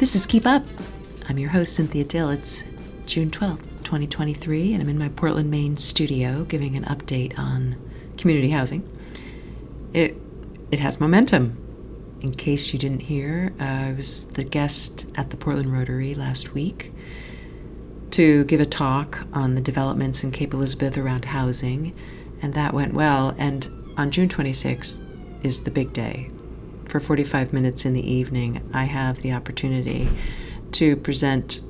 This is Keep Up. I'm your host, Cynthia Dill. It's June 12th, 2023, and I'm in my Portland, Maine studio giving an update on community housing. It, it has momentum. In case you didn't hear, uh, I was the guest at the Portland Rotary last week to give a talk on the developments in Cape Elizabeth around housing, and that went well. And on June 26th is the big day. For 45 minutes in the evening, I have the opportunity to present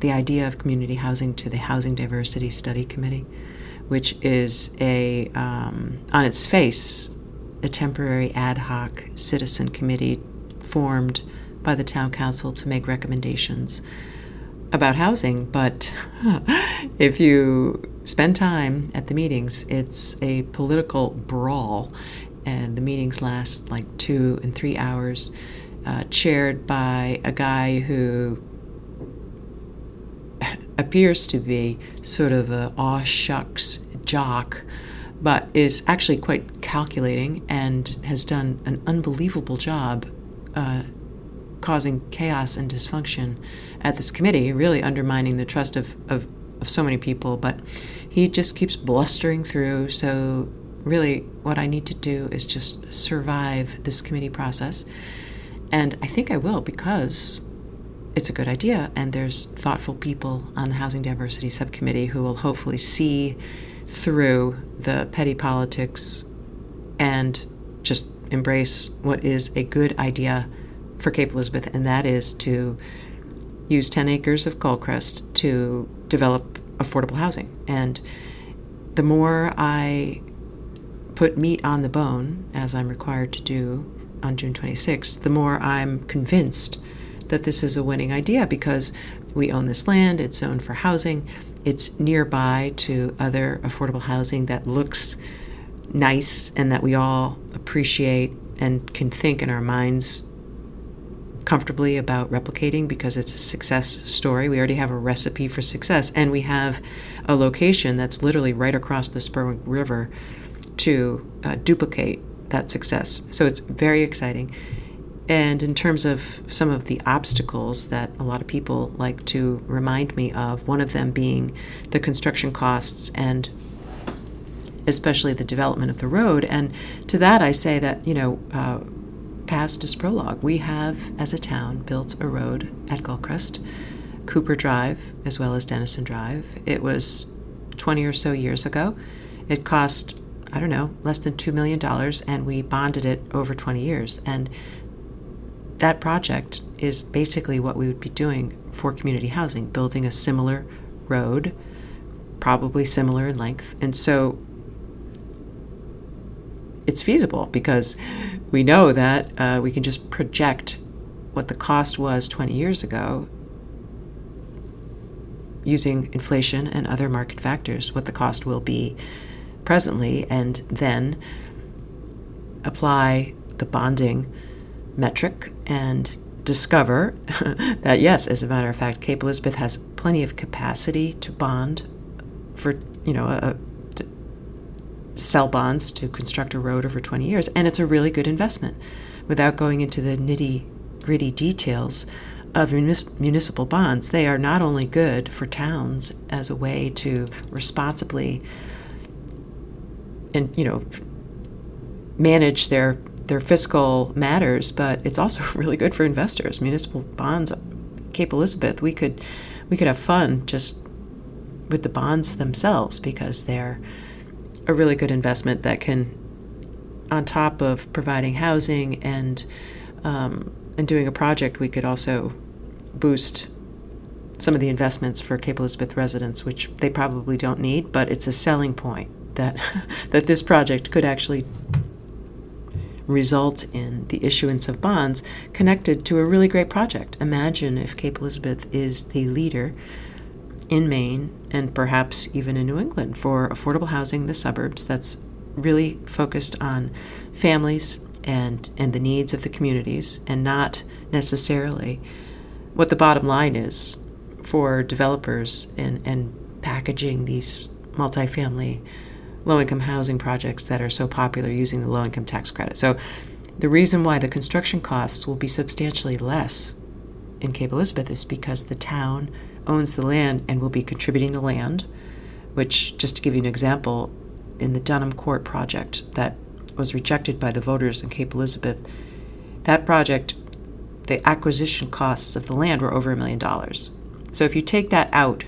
the idea of community housing to the Housing Diversity Study Committee, which is a, um, on its face, a temporary ad hoc citizen committee formed by the town council to make recommendations about housing. But if you spend time at the meetings, it's a political brawl, and the meetings last like two and three hours, uh, chaired by a guy who appears to be sort of a aw shucks jock but is actually quite calculating and has done an unbelievable job uh, causing chaos and dysfunction at this committee, really undermining the trust of, of, of so many people. But he just keeps blustering through. So, really, what I need to do is just survive this committee process. And I think I will because it's a good idea, and there's thoughtful people on the Housing Diversity Subcommittee who will hopefully see through the petty politics and just embrace what is a good idea for Cape Elizabeth, and that is to use 10 acres of Gullcrest to develop affordable housing. And the more I put meat on the bone, as I'm required to do on June 26th, the more I'm convinced that this is a winning idea because we own this land, it's zoned for housing, it's nearby to other affordable housing that looks nice and that we all appreciate and can think in our minds comfortably about replicating because it's a success story. We already have a recipe for success, and we have a location that's literally right across the Spurwink River to uh, duplicate that success. So it's very exciting. And in terms of some of the obstacles that a lot of people like to remind me of, one of them being the construction costs and especially the development of the road. And to that, I say that, you know, uh, past is prologue. We have, as a town, built a road at Gullcrest, Cooper Drive, as well as Denison Drive. It was 20 or so years ago. It cost, I don't know, less than $2 million, and we bonded it over 20 years. And that project is basically what we would be doing for community housing, building a similar road, probably similar in length. And so it's feasible because we know that uh, we can just project what the cost was 20 years ago using inflation and other market factors, what the cost will be presently, and then apply the bonding metric and discover that, yes, as a matter of fact, Cape Elizabeth has plenty of capacity to bond for, you know, a, to sell bonds to construct a road over 20 years. And it's a really good investment without going into the nitty gritty details of municipal bonds. They are not only good for towns as a way to responsibly and, you know, manage their their fiscal matters, but it's also really good for investors. Municipal bonds, Cape Elizabeth, we could we could have fun just with the bonds themselves because they're a really good investment that can, on top of providing housing and um, and doing a project, we could also boost some of the investments for Cape Elizabeth residents, which they probably don't need, but it's a selling point that that this project could actually result in the issuance of bonds connected to a really great project. Imagine if Cape Elizabeth is the leader in Maine and perhaps even in New England for affordable housing in the suburbs that's really focused on families and, and the needs of the communities and not necessarily what the bottom line is for developers and, and packaging these multifamily low income housing projects that are so popular using the low income tax credit. So, the reason why the construction costs will be substantially less in Cape Elizabeth is because the town owns the land and will be contributing the land, which, just to give you an example, in the Dunham Court project that was rejected by the voters in Cape Elizabeth, that project, the acquisition costs of the land were over a million dollars. So if you take that out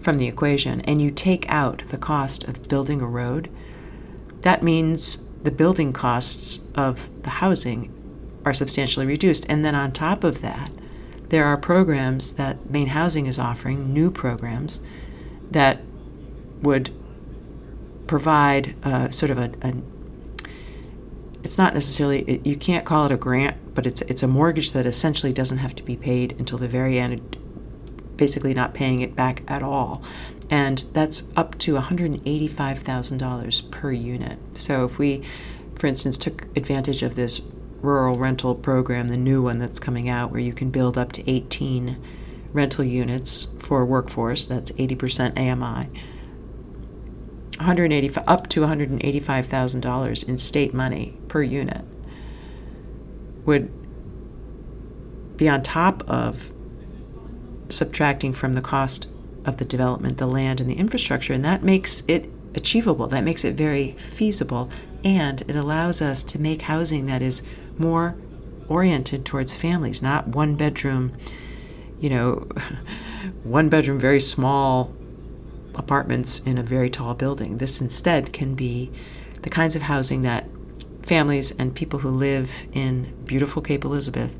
from the equation and you take out the cost of building a road, that means the building costs of the housing are substantially reduced. And then on top of that, there are programs that Maine Housing is offering, new programs that would provide uh, sort of a, a, it's not necessarily you can't call it a grant, but it's it's a mortgage that essentially doesn't have to be paid until the very end, basically not paying it back at all, and that's up to one hundred eighty-five thousand dollars per unit. So if we, for instance, took advantage of this rural rental program, the new one that's coming out, where you can build up to 18 rental units for workforce. That's 80% AMI. 180 up to $185,000 in state money per unit would be on top of subtracting from the cost of the development, the land, and the infrastructure, and that makes it achievable. That makes it very feasible, and it allows us to make housing that is more oriented towards families, not one bedroom, you know, one bedroom, very small apartments in a very tall building. This instead can be the kinds of housing that families and people who live in beautiful Cape Elizabeth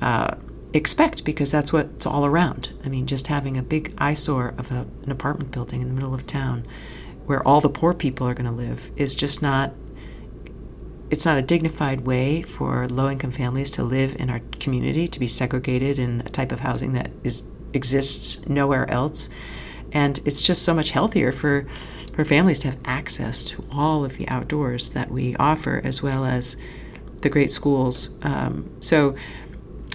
uh, expect because that's what's all around. I mean, just having a big eyesore of a, an apartment building in the middle of town where all the poor people are going to live is just not it's not a dignified way for low income families to live in our community, to be segregated in a type of housing that is exists nowhere else. And it's just so much healthier for, for families to have access to all of the outdoors that we offer, as well as the great schools. Um, so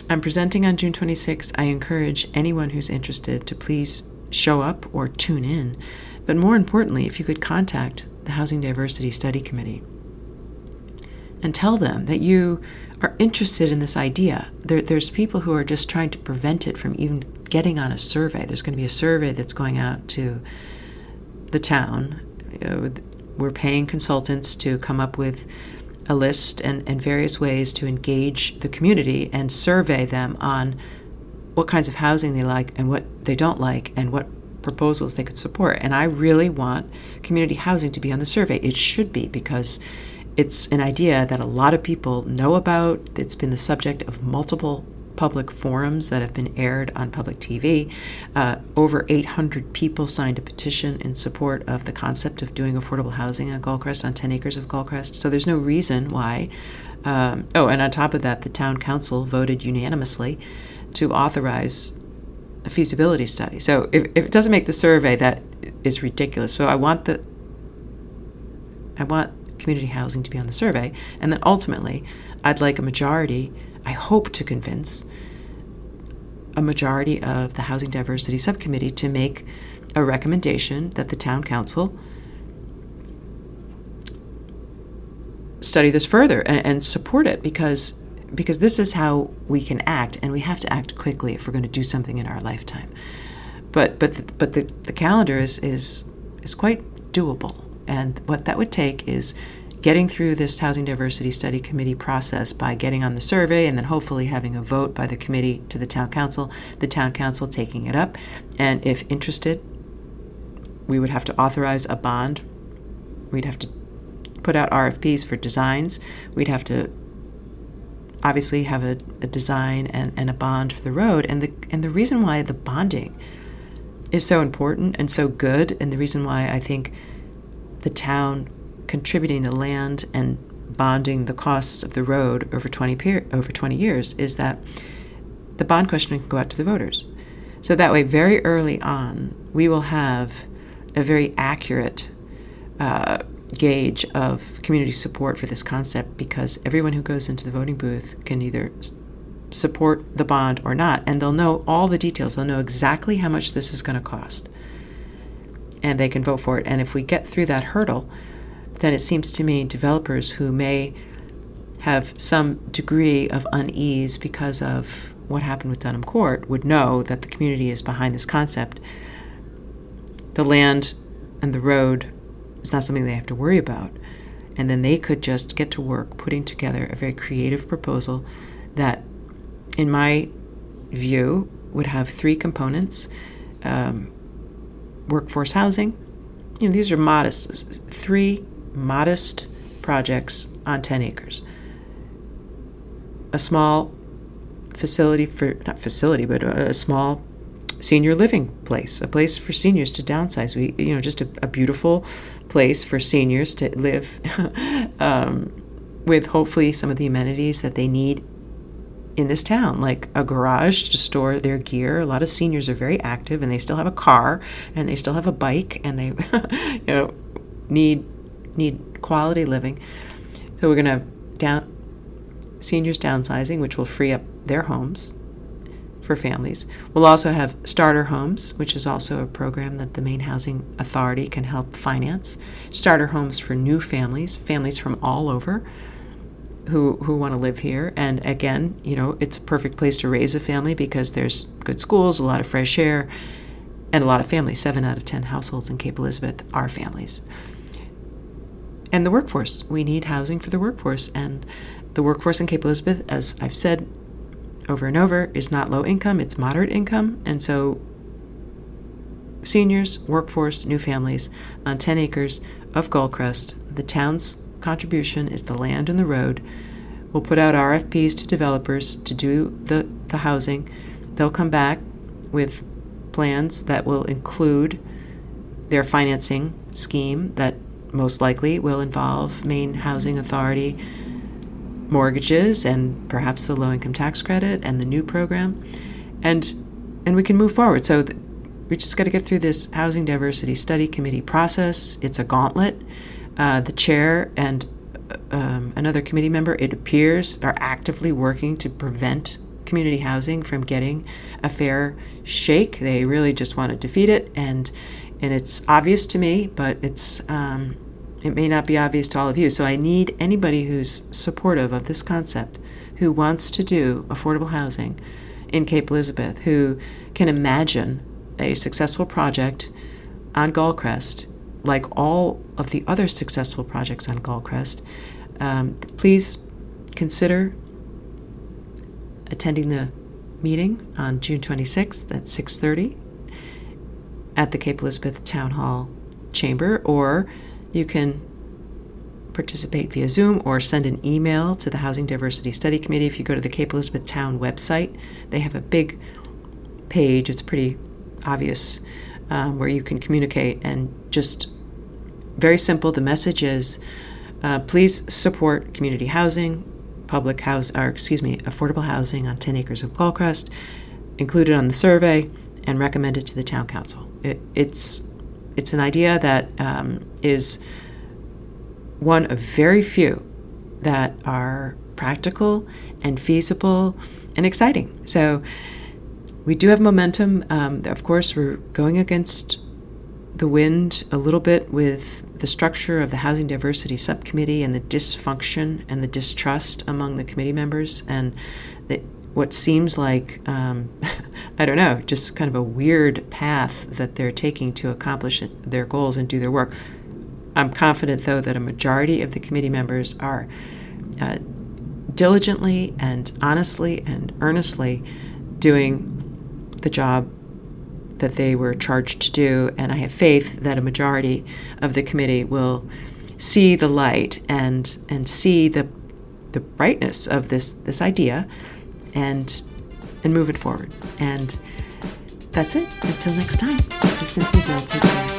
I'm presenting on June 26th. I encourage anyone who's interested to please show up or tune in. But more importantly, if you could contact the Housing Diversity Study Committee and tell them that you are interested in this idea. There, there's people who are just trying to prevent it from even getting on a survey. There's going to be a survey that's going out to the town. we're paying consultants to come up with a list and, and various ways to engage the community and survey them on what kinds of housing they like and what they don't like and what proposals they could support. And I really want community housing to be on the survey. It should be because it's an idea that a lot of people know about. It's been the subject of multiple public forums that have been aired on public TV. Uh, over 800 people signed a petition in support of the concept of doing affordable housing on Gullcrest, on 10 acres of Gullcrest. So there's no reason why. Um, oh, and on top of that, the town council voted unanimously to authorize a feasibility study. So if, if it doesn't make the survey, that is ridiculous. So I want the I want community housing to be on the survey. And then ultimately, I'd like a majority, I hope to convince a majority of the Housing Diversity Subcommittee to make a recommendation that the town council study this further and, and, support it because because this is how we can act and we have to act quickly if we're going to do something in our lifetime. But but the, but the, the calendar is is is quite doable and what that would take is getting through this Housing Diversity Study Committee process by getting on the survey and then hopefully having a vote by the committee to the town council, the town council taking it up. And if interested, we would have to authorize a bond. We'd have to put out RFPs for designs. We'd have to obviously have a, a design and, and a bond for the road. And the and the reason why the bonding is so important and so good, and the reason why I think the town contributing the land and bonding the costs of the road over 20 per- over 20 years is that the bond question can go out to the voters. So that way, very early on, we will have a very accurate uh, gauge of community support for this concept because everyone who goes into the voting booth can either support the bond or not, and they'll know all the details. They'll know exactly how much this is going to cost and they can vote for it. And if we get through that hurdle, then it seems to me developers who may have some degree of unease because of what happened with Dunham Court would know that the community is behind this concept. The land and the road is not something they have to worry about. And then they could just get to work putting together a very creative proposal that, in my view, would have three components um, workforce housing. You know, these are modest, three modest projects on 10 acres. A small facility for, not facility, but a, a small senior living place, a place for seniors to downsize. We, you know, just a, a beautiful place for seniors to live um, with hopefully some of the amenities that they need in this town, like a garage to store their gear. A lot of seniors are very active and they still have a car and they still have a bike and they, you know, need need quality living. So we're going to down seniors downsizing, which will free up their homes for families. We'll also have starter homes, which is also a program that the Maine Housing Authority can help finance. Starter homes for new families, families from all over who who want to live here. And again, you know, it's a perfect place to raise a family because there's good schools, a lot of fresh air, and a lot of families. Seven out of ten households in Cape Elizabeth are families. And the workforce. We need housing for the workforce. And the workforce in Cape Elizabeth, as I've said over and over, is not low income, it's moderate income. And so seniors, workforce, new families on 10 acres of Gullcrest, the town's contribution is the land and the road. We'll put out RFPs to developers to do the, the housing. They'll come back with plans that will include their financing scheme that most likely will involve Maine Housing Authority mortgages and perhaps the low income tax credit and the new program. And and we can move forward. So th- we just got to get through this housing diversity study committee process. It's a gauntlet. Uh, the chair and uh, um, another committee member, it appears, are actively working to prevent community housing from getting a fair shake. They really just want to defeat it, and and it's obvious to me, but it's um, it may not be obvious to all of you. So I need anybody who's supportive of this concept, who wants to do affordable housing in Cape Elizabeth, who can imagine a successful project on Gullcrest like all of the other successful projects on Gullcrest, um, please consider attending the meeting on June 26th at 6:30 at the Cape Elizabeth Town Hall chamber, or you can participate via Zoom or send an email to the Housing Diversity Study Committee. If you go to the Cape Elizabeth Town website, they have a big page. It's pretty obvious um, where you can communicate and just very simple. The message is uh, please support community housing, public house, or excuse me, affordable housing on 10 acres of Gullcrest, included on the survey, and recommended to the town council. It, it's it's an idea that um, is one of very few that are practical and feasible and exciting. So we do have momentum. Um, of course, we're going against the wind a little bit with the structure of the Housing Diversity Subcommittee and the dysfunction and the distrust among the committee members, and that what seems like, um, I don't know, just kind of a weird path that they're taking to accomplish their goals and do their work. I'm confident, though, that a majority of the committee members are uh, diligently and honestly and earnestly doing the job that they were charged to do, and I have faith that a majority of the committee will see the light and and see the the brightness of this this idea and and move it forward. And that's it. Until next time. This is Cynthia Dill. Take.